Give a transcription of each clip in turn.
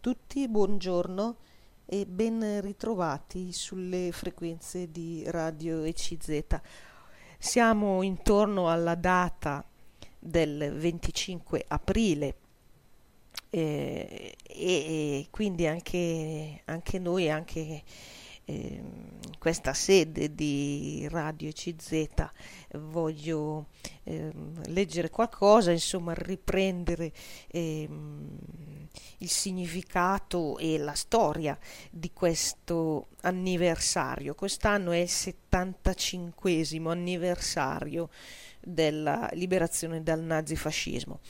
tutti, buongiorno e ben ritrovati sulle frequenze di Radio ECZ. Siamo intorno alla data del 25 aprile eh, e, quindi anche, anche noi, anche eh, questa sede di Radio CZ voglio eh, leggere qualcosa, insomma riprendere eh, il significato e la storia di questo anniversario. Quest'anno è il 75 anniversario della liberazione dal nazifascismo.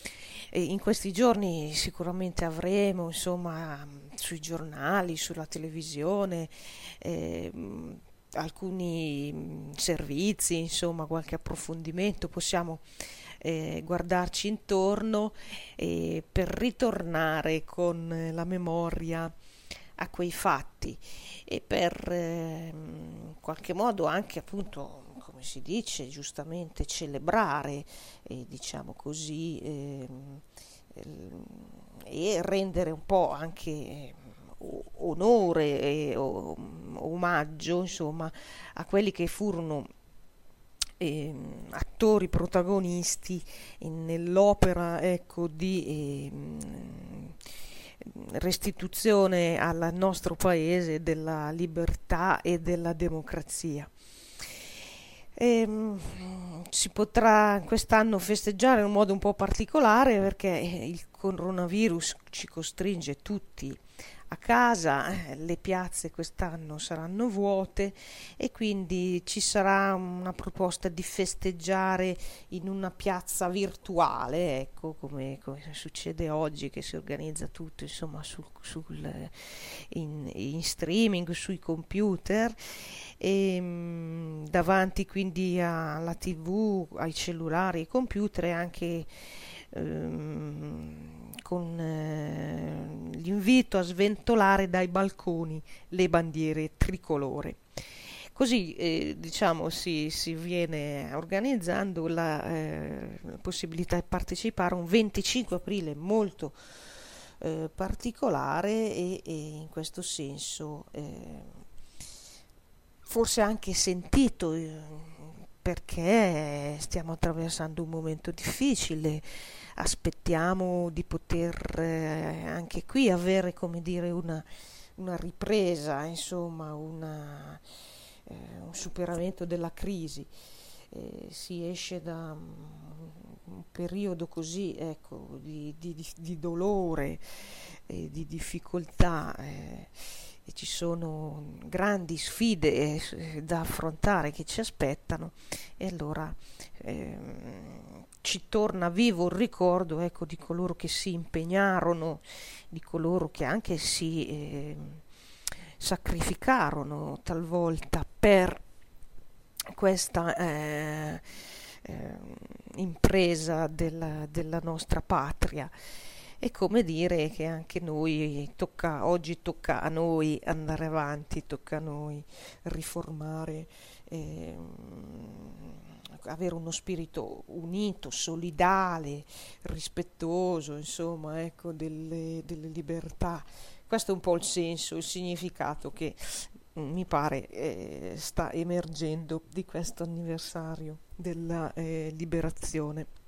E in questi giorni sicuramente avremo, insomma, sui giornali, sulla televisione, eh, alcuni servizi, insomma, qualche approfondimento, possiamo eh, guardarci intorno eh, per ritornare con la memoria a quei fatti e per eh, in qualche modo anche appunto come si dice giustamente celebrare eh, diciamo così eh, e rendere un po' anche onore e omaggio insomma a quelli che furono eh, attori protagonisti nell'opera ecco, di eh, restituzione al nostro paese della libertà e della democrazia. Ehm, si potrà quest'anno festeggiare in un modo un po' particolare perché il coronavirus ci costringe tutti a casa, eh, le piazze quest'anno saranno vuote e quindi ci sarà una proposta di festeggiare in una piazza virtuale, ecco come, come succede oggi che si organizza tutto insomma sul, sul, in, in, streaming sui computer. E ehm, davanti quindi alla tv, ai cellulari, ai computer e anche ehm, con eh, l'invito a sventolare dai balconi le bandiere tricolore. Così eh, diciamo si, si, viene organizzando la eh, possibilità di partecipare a un 25 aprile molto eh, particolare e, e, in questo senso eh, forse anche sentito eh, perché stiamo attraversando un momento difficile aspettiamo di poter eh, anche qui avere come dire una, una ripresa, insomma, una, eh, un superamento della crisi. Eh, si esce da un periodo così ecco, di, di, di dolore e di difficoltà eh, ci sono grandi sfide eh, da affrontare che ci aspettano e allora ehm, ci torna vivo il ricordo ecco, di coloro che si impegnarono, di coloro che anche si eh, sacrificarono talvolta per questa eh, eh, impresa della, della, nostra patria. È come dire che anche noi tocca, oggi tocca a noi andare avanti, tocca a noi riformare. Eh, avere uno spirito unito, solidale, rispettoso, insomma, ecco, delle, delle libertà. Questo è un po' il senso, il significato che mm, mi pare eh, sta emergendo di questo anniversario della eh, liberazione.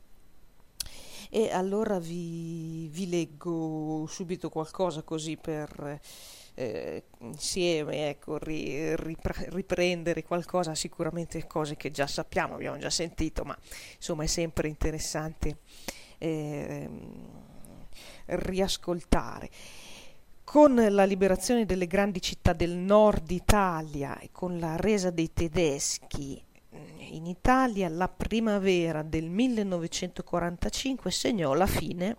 E allora vi, vi, leggo subito qualcosa così per eh, insieme ecco, ri, ripra- riprendere qualcosa, sicuramente cose che già sappiamo, abbiamo già sentito, ma insomma è sempre interessante eh, riascoltare. Con la liberazione delle grandi città del nord Italia e con la resa dei tedeschi in Italia, la primavera del 1945 segnò la fine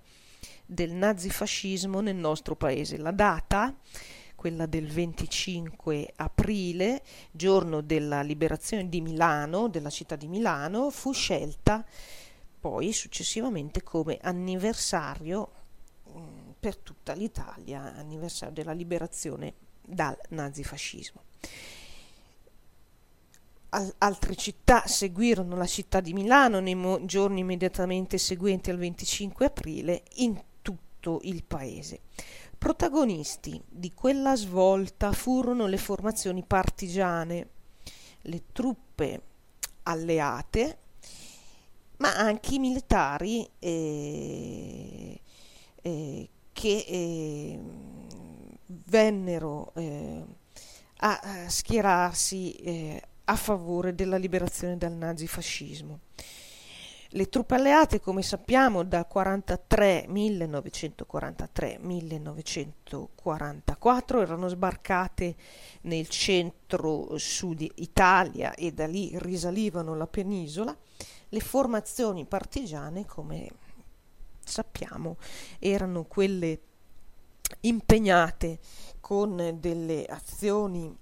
del nazifascismo nel nostro paese. La data quella del 25 aprile, giorno della liberazione di Milano, della città di Milano, fu scelta poi successivamente come anniversario mm, per tutta l'Italia, anniversario della liberazione dal nazifascismo. Al- altre città seguirono la città di Milano nei mo- giorni immediatamente seguenti al 25 aprile in tutto il paese. Protagonisti di quella svolta furono le formazioni partigiane, le truppe alleate, ma anche i militari eh, eh, che eh, vennero eh, a, schierarsi eh, a favore della liberazione dal nazifascismo. Le truppe alleate, come sappiamo, dal 43, 1943-1944 erano sbarcate nel centro-sud Italia e da lì risalivano la penisola. Le formazioni partigiane, come sappiamo, erano quelle impegnate con delle azioni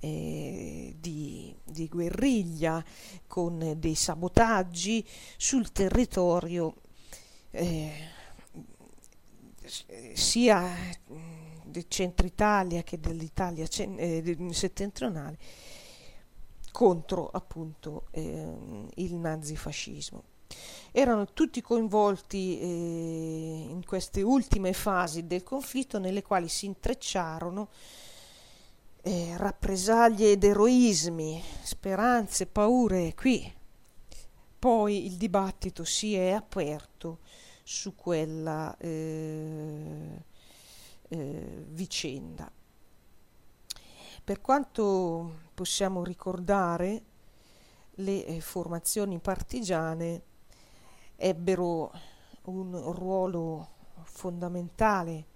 eh, di, di, guerriglia, con dei sabotaggi sul territorio eh, sia del centro Italia che dell'Italia eh, settentrionale contro appunto eh, il nazifascismo. Erano tutti coinvolti eh, in queste ultime fasi del conflitto nelle quali si intrecciarono eh, rappresaglie ed eroismi, speranze, paure, qui. Poi il dibattito si è aperto su quella eh, eh, vicenda. Per quanto possiamo ricordare, le eh, formazioni partigiane ebbero un ruolo fondamentale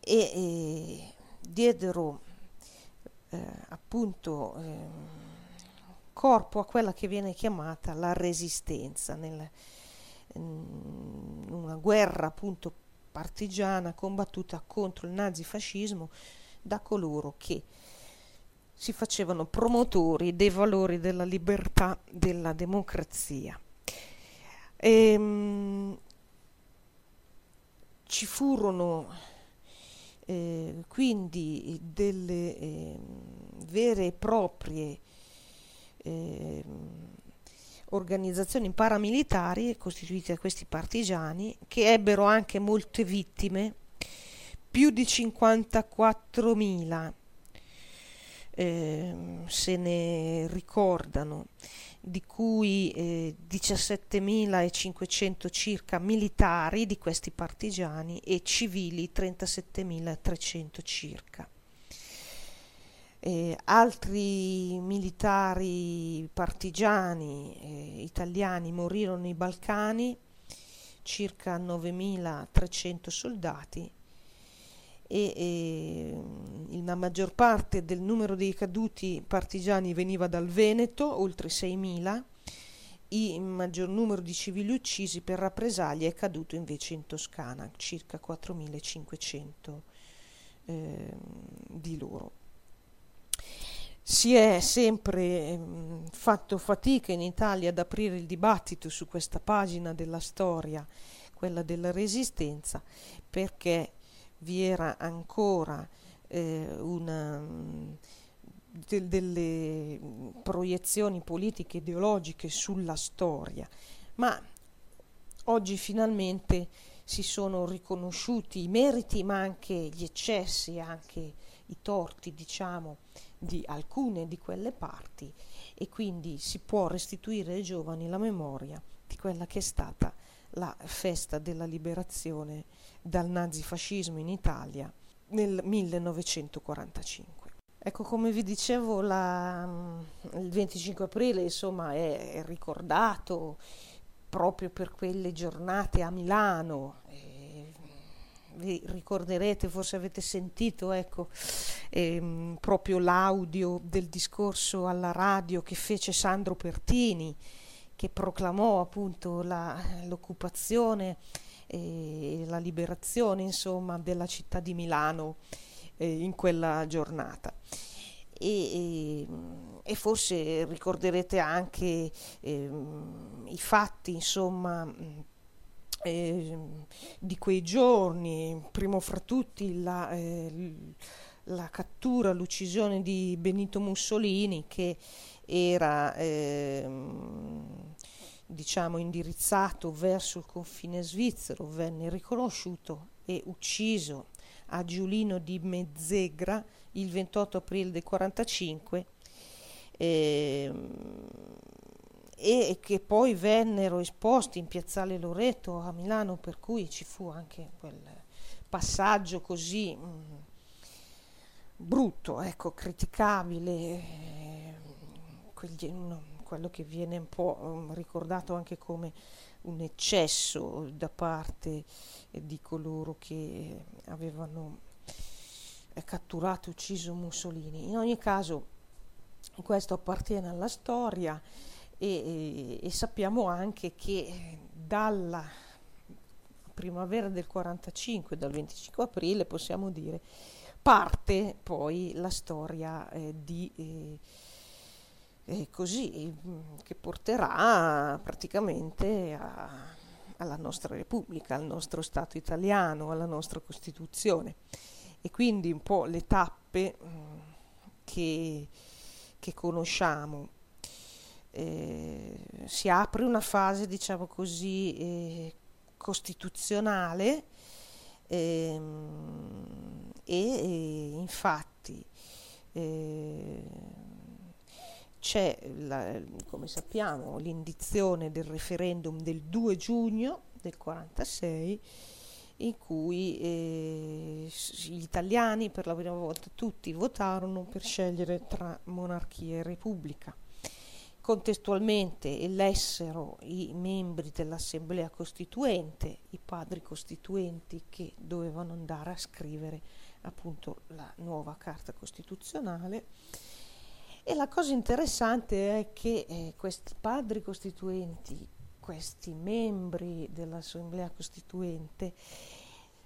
e, e diedero eh, appunto eh, corpo a quella che viene chiamata la resistenza, nel, in una guerra appunto partigiana combattuta contro il nazifascismo da coloro che si facevano promotori dei valori della libertà, della democrazia. E, ehm, ci furono eh, quindi delle eh, vere e proprie eh, organizzazioni paramilitari costituite da questi partigiani che ebbero anche molte vittime, più di 54.000 eh, se ne ricordano di cui eh, 17.500 circa militari di questi partigiani e civili 37.300 circa. Eh, altri militari partigiani eh, italiani morirono nei Balcani, circa 9.300 soldati e, e la maggior parte del numero dei caduti partigiani veniva dal Veneto, oltre 6.000, il maggior numero di civili uccisi per rappresaglie è caduto invece in Toscana, circa 4.500 eh, di loro. Si è sempre eh, fatto fatica in Italia ad aprire il dibattito su questa pagina della storia, quella della resistenza, perché vi era ancora eh, una, de, delle proiezioni politiche ideologiche sulla storia, ma oggi finalmente si sono riconosciuti i meriti ma anche gli eccessi, anche i torti, diciamo, di alcune di quelle parti. E quindi si può restituire ai giovani la memoria di quella che è stata la festa della liberazione dal nazifascismo in Italia nel 1945. Ecco, come vi dicevo, la, il 25 aprile insomma, è, è, ricordato proprio per quelle giornate a Milano. Eh, vi ricorderete, forse avete sentito ecco, ehm, proprio l'audio del discorso alla radio che fece Sandro Pertini, che proclamò appunto l'occupazione e la liberazione insomma, della città di Milano eh, in quella giornata. E, e, e, forse ricorderete anche eh, i fatti insomma eh, di quei giorni, primo fra tutti la, eh, la cattura, l'uccisione di Benito Mussolini che era ehm, diciamo, indirizzato verso il confine svizzero, venne riconosciuto e ucciso a Giulino di Mezzegra il 28 aprile del 45 eh, e che poi vennero esposti in piazzale Loreto a Milano, per cui ci fu anche quel passaggio così mh, mm, brutto, ecco, criticabile, eh, quegli, no, quello che viene un po' um, ricordato anche come un eccesso da parte eh, di coloro che avevano eh, catturato e ucciso Mussolini. In ogni caso questo appartiene alla storia e, e, e sappiamo anche che dalla primavera del 45, dal 25 aprile, possiamo dire, parte poi la storia eh, di... Eh, eh, così, che porterà praticamente a, alla nostra Repubblica, al nostro Stato italiano, alla nostra Costituzione. E quindi un po' le tappe mh, che, che conosciamo eh, si apre una fase, diciamo così, eh, costituzionale ehm, e infatti eh, c'è, la, come sappiamo, l'indizione del referendum del 2 giugno del 46 in cui eh, gli italiani per la prima volta tutti votarono per scegliere tra monarchia e repubblica. Contestualmente elessero i membri dell'Assemblea Costituente, i padri costituenti che dovevano andare a scrivere appunto la nuova Carta Costituzionale. E la cosa interessante è che eh, questi padri costituenti, questi membri dell'Assemblea Costituente,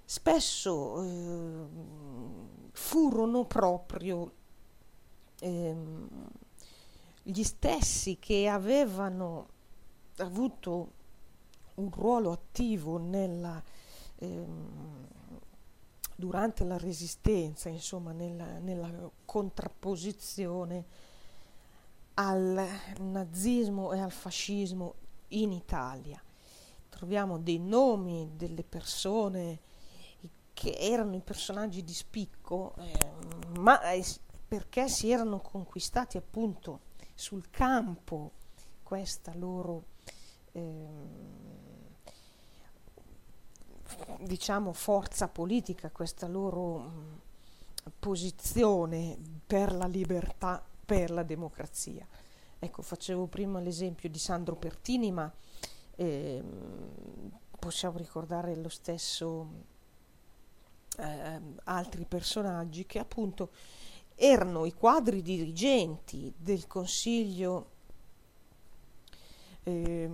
spesso eh, furono proprio eh, gli stessi che avevano avuto un ruolo attivo nella, ehm, durante la resistenza, insomma, nella, nella contrapposizione al nazismo e al fascismo in Italia. Troviamo dei nomi delle persone che erano i personaggi di spicco, eh, ma perché si erano conquistati appunto sul campo questa loro eh, diciamo forza politica, questa loro mh, posizione per la libertà, per la democrazia. Ecco, facevo prima l'esempio di Sandro Pertini, ma eh, possiamo ricordare lo stesso eh, altri personaggi che appunto erano i quadri dirigenti del Consiglio eh,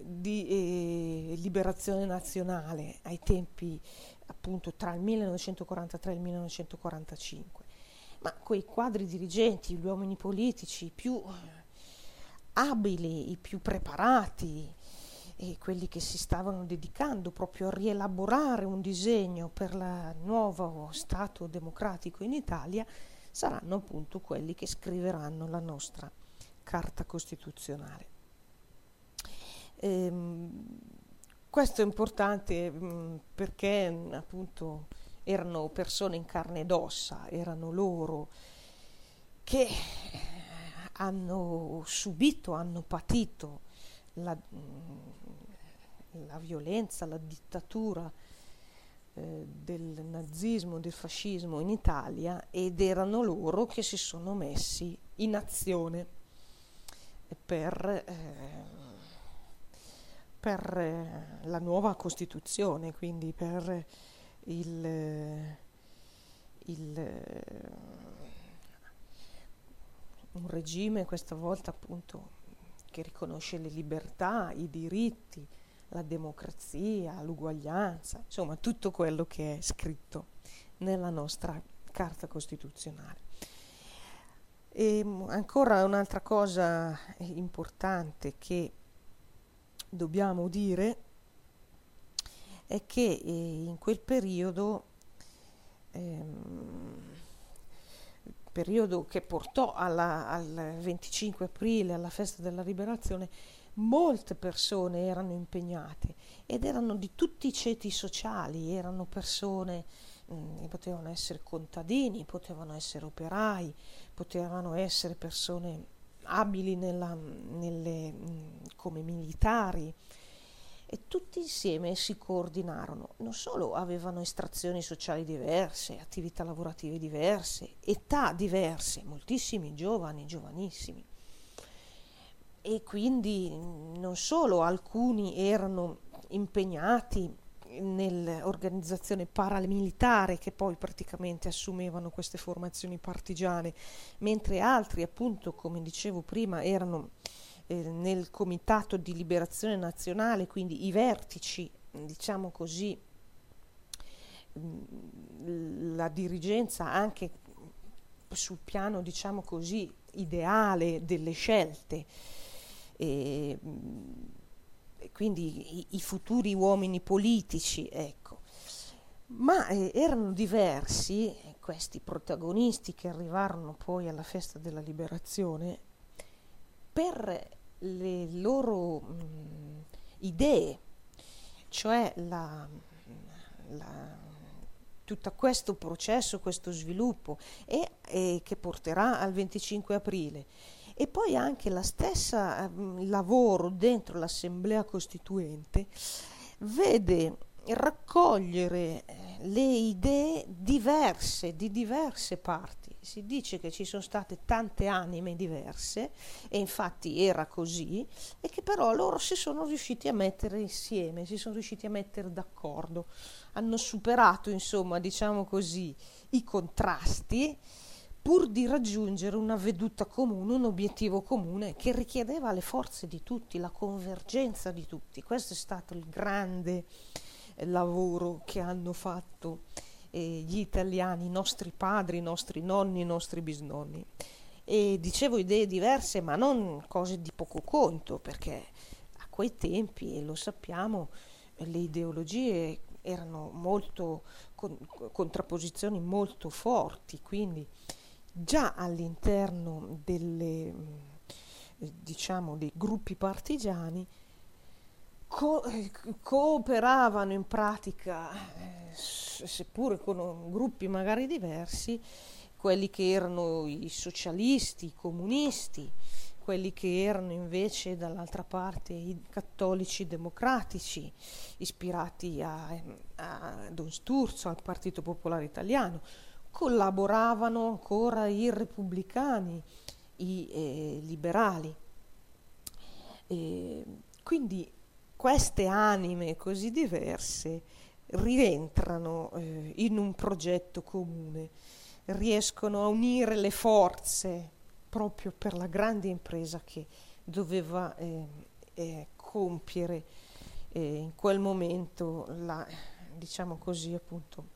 di eh, liberazione nazionale ai tempi appunto tra il 1943 e il 1945. Ma quei quadri dirigenti, gli uomini politici più abili, i più preparati, e quelli che si stavano dedicando proprio a rielaborare un disegno per il nuovo Stato democratico in Italia saranno appunto quelli che scriveranno la nostra Carta Costituzionale. Ehm, questo è importante mh, mm, perché appunto erano persone in carne ed ossa, erano loro che hanno subito, hanno patito la, mm, la violenza, la dittatura eh, del nazismo, del fascismo in Italia ed erano loro che si sono messi in azione per, eh, per eh, la nuova Costituzione, quindi per il, il un regime questa volta appunto che riconosce le libertà, i diritti, la democrazia, l'uguaglianza, insomma tutto quello che è scritto nella nostra Carta Costituzionale. E ancora un'altra cosa importante che dobbiamo dire è che eh, in quel periodo ehm, periodo che portò alla, al 25 aprile, alla festa della liberazione, molte persone erano impegnate ed erano di tutti i ceti sociali, erano persone mh, mm, potevano essere contadini, potevano essere operai, potevano essere persone abili nella, nelle, mm, come militari e tutti insieme si coordinarono. Non solo avevano estrazioni sociali diverse, attività lavorative diverse, età diverse, moltissimi giovani, giovanissimi. E quindi non solo alcuni erano impegnati nell'organizzazione paramilitare che poi praticamente assumevano queste formazioni partigiane, mentre altri appunto, come dicevo prima, erano eh, nel Comitato di Liberazione Nazionale, quindi i vertici, diciamo così, mm, la dirigenza anche sul piano, diciamo così, ideale delle scelte. E, quindi i, i, futuri uomini politici, ecco. Ma eh, erano diversi questi protagonisti che arrivarono poi alla festa della liberazione per le loro mh, mm, idee, cioè la, la, tutto questo processo, questo sviluppo e, e, che porterà al 25 aprile e poi anche la stessa eh, lavoro dentro l'Assemblea Costituente vede raccogliere eh, le idee diverse di diverse parti. Si dice che ci sono state tante anime diverse e infatti era così e che però loro si sono riusciti a mettere insieme, si sono riusciti a mettere d'accordo, hanno superato insomma diciamo così i contrasti pur di raggiungere una veduta comune, un obiettivo comune che richiedeva le forze di tutti, la convergenza di tutti. Questo è stato il grande eh, lavoro che hanno fatto eh, gli italiani, i nostri padri, i nostri nonni, i nostri bisnonni. E dicevo idee diverse, ma non cose di poco conto, perché a quei tempi, e lo sappiamo, le ideologie erano molto con, contrapposizioni molto forti, quindi già all'interno delle, eh, diciamo, dei gruppi partigiani co- eh, cooperavano in pratica, eh, seppure con gruppi magari diversi, quelli che erano i socialisti, i comunisti, quelli che erano invece dall'altra parte i cattolici democratici, ispirati a, a Don Sturzo, al Partito Popolare Italiano, collaboravano ancora i repubblicani, i eh, liberali. E quindi queste anime così diverse rientrano eh, in un progetto comune, riescono a unire le forze proprio per la grande impresa che doveva eh, eh compiere eh, in quel momento la, diciamo così appunto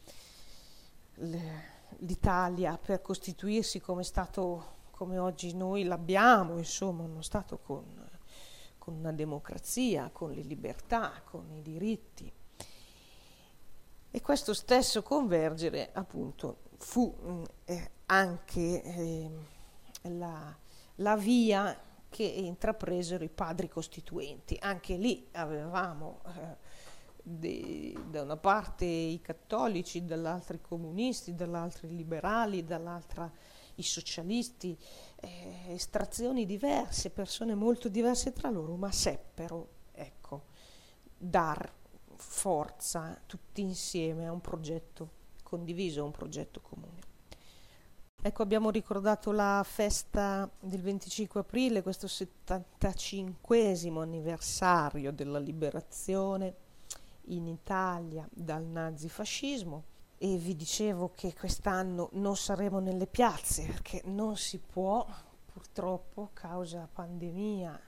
le, l'Italia per costituirsi come Stato come oggi noi l'abbiamo, insomma, uno Stato con, con una democrazia, con le libertà, con i diritti. E questo stesso convergere, appunto, fu mm, eh, anche eh, la, la via che intrapresero i padri costituenti. Anche lì avevamo eh, de, da una parte i cattolici, dall'altra i comunisti, dall'altra i liberali, dall'altra i socialisti, eh, estrazioni diverse, persone molto diverse tra loro, ma seppero, ecco, dar forza tutti insieme a un progetto condiviso, a un progetto comune. Ecco, abbiamo ricordato la festa del 25 aprile, questo 75 anniversario della liberazione in Italia dal nazifascismo e vi dicevo che quest'anno non saremo nelle piazze perché non si può, purtroppo, causa pandemia,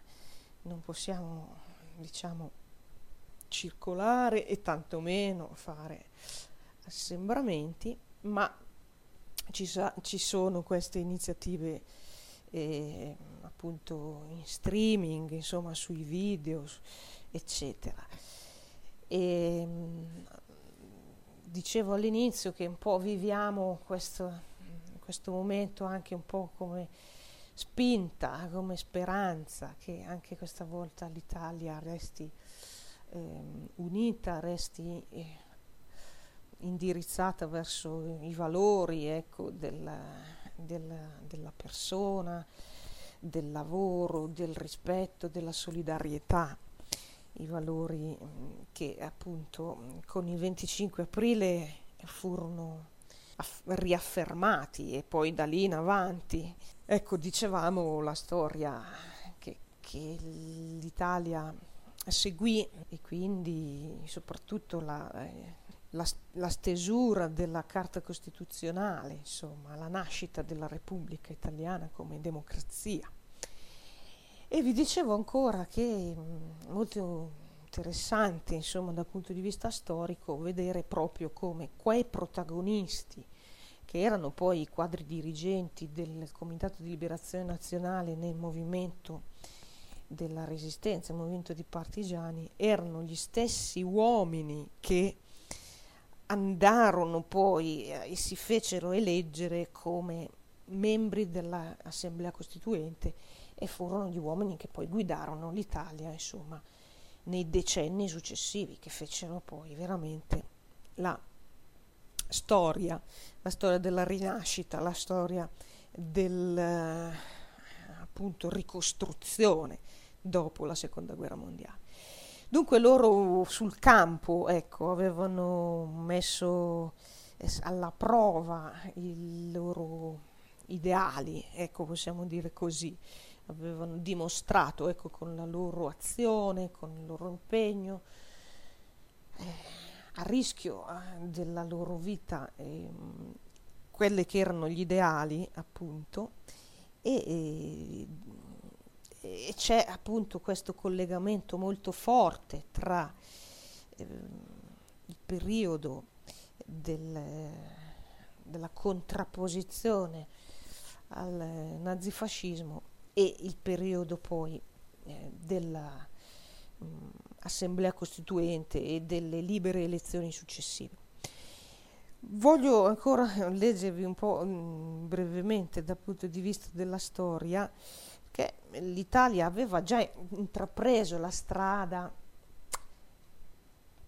non possiamo, diciamo, circolare e tantomeno fare assembramenti, ma ci, sa- ci sono queste iniziative eh, appunto in streaming, insomma sui video, eccetera. E, dicevo all'inizio che un po' viviamo questo, questo momento anche un po' come spinta, come speranza che anche questa volta l'Italia resti eh, unita, resti eh, indirizzata verso i valori ecco, della, della, della persona, del lavoro, del rispetto, della solidarietà, i valori che appunto con il 25 aprile furono riaffermati e poi da lì in avanti. Ecco, dicevamo la storia che, che l'Italia seguì e quindi soprattutto la, eh, la, la, stesura della Carta Costituzionale, insomma, la nascita della Repubblica Italiana come democrazia. E vi dicevo ancora che mh, molto interessante, insomma, dal punto di vista storico, vedere proprio come quei protagonisti, che erano poi i quadri dirigenti del Comitato di Liberazione Nazionale nel movimento della resistenza, il movimento di partigiani, erano gli stessi uomini che andarono poi eh, e si fecero eleggere come membri dell'Assemblea Costituente e furono gli uomini che poi guidarono l'Italia, insomma, nei decenni successivi, che fecero poi veramente la storia, la storia della rinascita, la storia della appunto ricostruzione dopo la seconda guerra mondiale. Dunque loro sul campo ecco, avevano messo alla prova i loro ideali, ecco, possiamo dire così, avevano dimostrato ecco, con la loro azione, con il loro impegno, eh, a rischio eh, della loro vita, eh, quelli che erano gli ideali, appunto, e, e c'è appunto questo collegamento molto forte tra eh, il periodo del, della contrapposizione al nazifascismo e il periodo poi eh, dell'Assemblea Costituente e delle libere elezioni successive. Voglio ancora leggervi un po' mh, mm, brevemente dal punto di vista della storia che l'Italia aveva già intrapreso la strada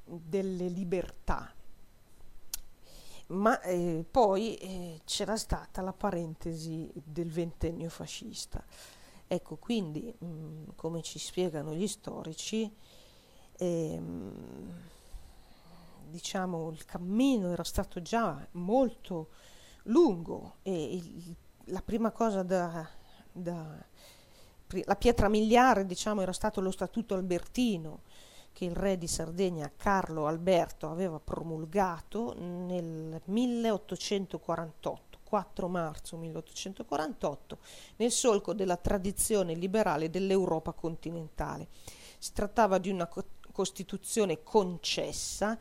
delle libertà, ma eh, poi eh, c'era stata la parentesi del ventennio fascista. Ecco, quindi, mh, mm, come ci spiegano gli storici, ehm, diciamo, il cammino era stato già molto lungo e il, la prima cosa da, da, la pietra miliare diciamo, era stato lo statuto albertino che il re di Sardegna Carlo Alberto aveva promulgato nel 1848 4 marzo 1848, nel solco della tradizione liberale dell'Europa continentale. Si trattava di una Costituzione concessa,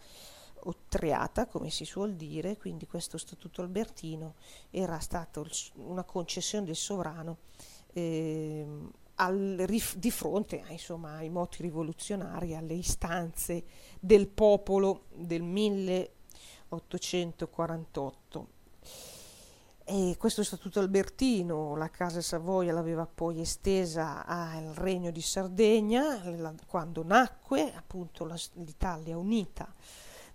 ottriata, come si suol dire, quindi questo Statuto Albertino era stata una concessione del sovrano eh, al, di fronte insomma, ai moti rivoluzionari, alle istanze del popolo del 1848. E questo statuto albertino la Casa Savoia l'aveva poi estesa al Regno di Sardegna la, quando nacque appunto la, l'Italia unita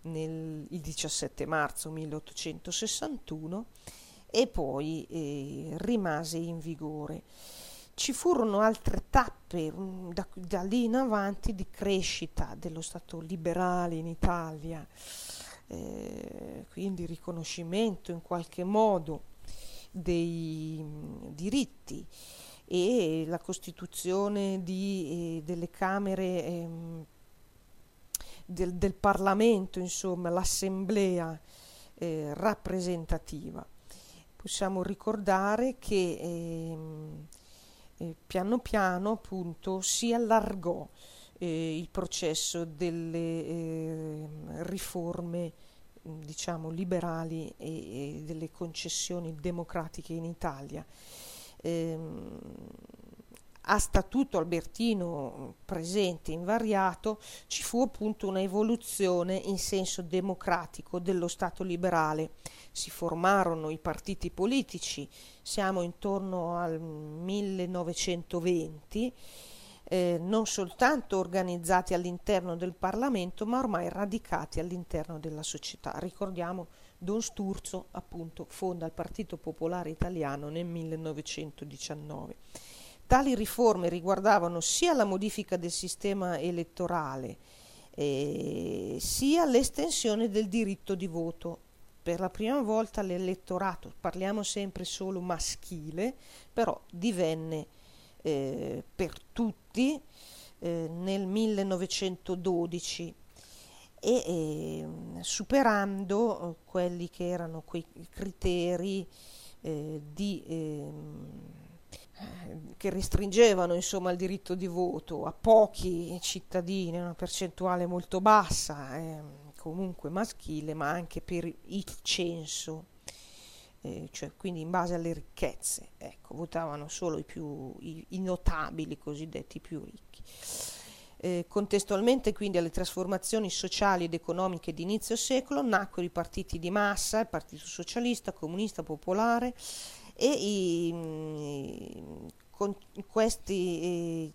nel, il 17 marzo 1861 e poi eh, rimase in vigore. Ci furono altre tappe um, da, da lì in avanti di crescita dello Stato liberale in Italia, eh, quindi riconoscimento in qualche modo dei mm, diritti e la costituzione di, eh, delle camere eh, del, del, Parlamento, insomma, l'assemblea eh, rappresentativa. Possiamo ricordare che ehm, eh, piano piano appunto si allargò eh, il processo delle ehm, riforme diciamo, liberali e, e, delle concessioni democratiche in Italia. Ehm, a statuto albertino presente, invariato, ci fu appunto una evoluzione in senso democratico dello Stato liberale. Si formarono i partiti politici, siamo intorno al 1920, eh, non soltanto organizzati all'interno del Parlamento, ma ormai radicati all'interno della società. Ricordiamo Don Sturzo, appunto, fonda il Partito Popolare Italiano nel 1919. Tali riforme riguardavano sia la modifica del sistema elettorale, eh, sia l'estensione del diritto di voto. Per la prima volta l'elettorato, parliamo sempre solo maschile, però divenne eh, per tutti eh, nel 1912 e eh, superando quelli che erano quei criteri eh, di, ehm, che restringevano insomma, il diritto di voto a pochi cittadini, una percentuale molto bassa, ehm, comunque maschile, ma anche per il censo. Eh, cioè quindi in base alle ricchezze, ecco, votavano solo i, più, i, i notabili cosiddetti più ricchi. Eh, contestualmente quindi alle trasformazioni sociali ed economiche di inizio secolo nacquero i partiti di massa, il Partito Socialista, Comunista, Popolare e i, mm, con questi eh,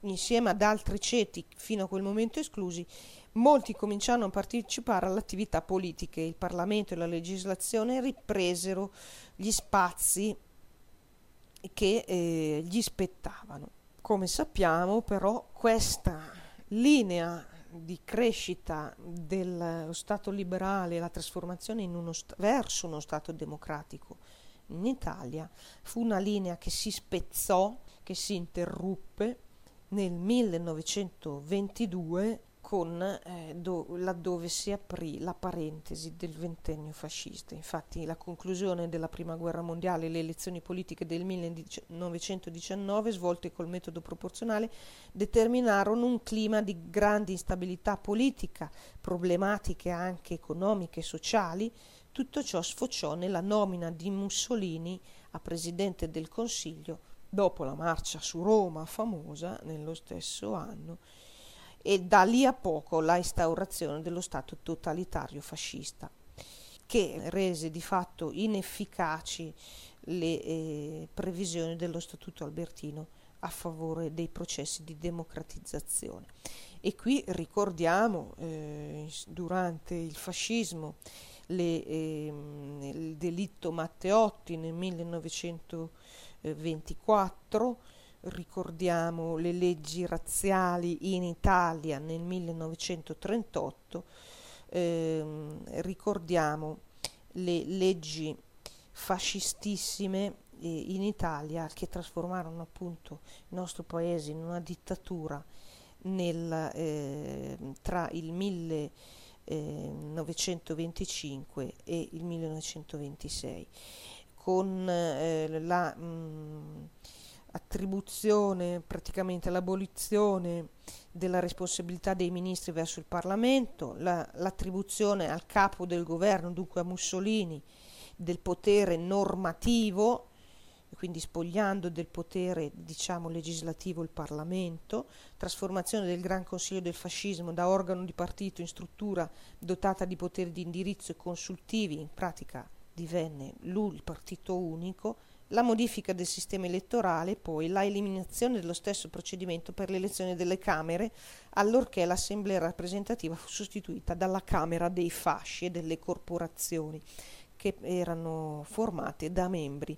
insieme ad altri ceti fino a quel momento esclusi molti cominciarono a partecipare all'attività politica il Parlamento e la legislazione ripresero gli spazi che eh, gli spettavano. Come sappiamo però questa linea di crescita dello Stato liberale, la trasformazione uno st- verso uno Stato democratico in Italia, fu una linea che si spezzò, che si interruppe nel 1922 con, eh, do, laddove si aprì la parentesi del ventennio fascista. Infatti la conclusione della Prima Guerra Mondiale e le elezioni politiche del 1919, svolte col metodo proporzionale, determinarono un clima di grande instabilità politica, problematiche anche economiche e sociali. Tutto ciò sfociò nella nomina di Mussolini a Presidente del Consiglio dopo la marcia su Roma famosa nello stesso anno e da lì a poco la instaurazione dello Stato totalitario fascista, che rese di fatto inefficaci le eh, previsioni dello Statuto albertino a favore dei processi di democratizzazione. E qui ricordiamo eh, durante il fascismo le, eh, il delitto Matteotti nel 1924 ricordiamo le leggi razziali in Italia nel 1938, ehm, ricordiamo le leggi fascistissime eh, in Italia che trasformarono appunto il nostro paese in una dittatura nel, eh, tra il 1925 e il 1926 con eh, la mh, mm, attribuzione, praticamente l'abolizione della responsabilità dei ministri verso il Parlamento, la, l'attribuzione al capo del governo, dunque a Mussolini, del potere normativo, quindi spogliando del potere diciamo, legislativo il Parlamento, trasformazione del Gran Consiglio del Fascismo da organo di partito in struttura dotata di poteri di indirizzo e consultivi, in pratica divenne lui il partito unico, la modifica del sistema elettorale, poi la eliminazione dello stesso procedimento per l'elezione delle Camere, allorché l'Assemblea rappresentativa fu sostituita dalla Camera dei fasci e delle corporazioni, che erano formate da membri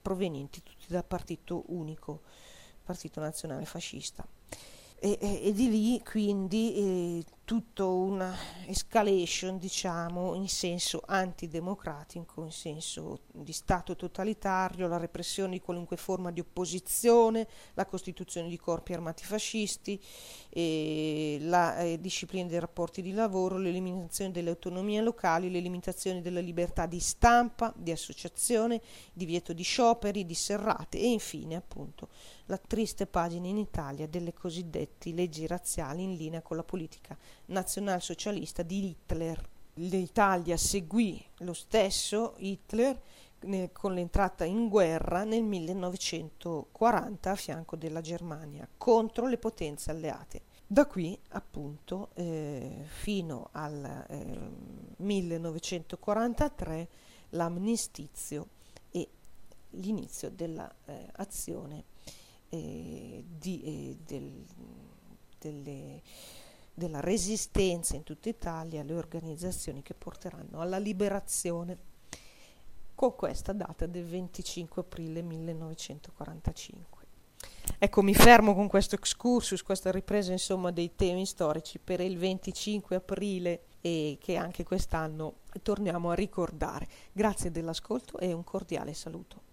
provenienti tutti dal partito unico, Partito Nazionale Fascista. E, e, e di lì quindi eh, tutto una escalation, diciamo, in senso antidemocratico, in senso di Stato totalitario, la repressione di qualunque forma di opposizione, la costituzione di corpi armati fascisti, eh, la eh, disciplina dei rapporti di lavoro, l'eliminazione delle autonomie locali, le limitazioni della libertà di stampa, di associazione, divieto di scioperi, di serrate e infine appunto la triste pagina in Italia delle cosiddette leggi razziali in linea con la politica nazionalsocialista di Hitler. L'Italia seguì lo stesso Hitler ne, con l'entrata in guerra nel 1940 a fianco della Germania contro le potenze alleate. Da qui appunto eh, fino al eh, 1943 l'amnistizio e l'inizio dell'azione eh, di, eh, del, delle, della resistenza in tutta Italia, le organizzazioni che porteranno alla liberazione con questa data del 25 aprile 1945. Ecco, mi fermo con questo excursus, questa ripresa insomma dei temi storici per il 25 aprile e che anche quest'anno torniamo a ricordare. Grazie dell'ascolto e un cordiale saluto.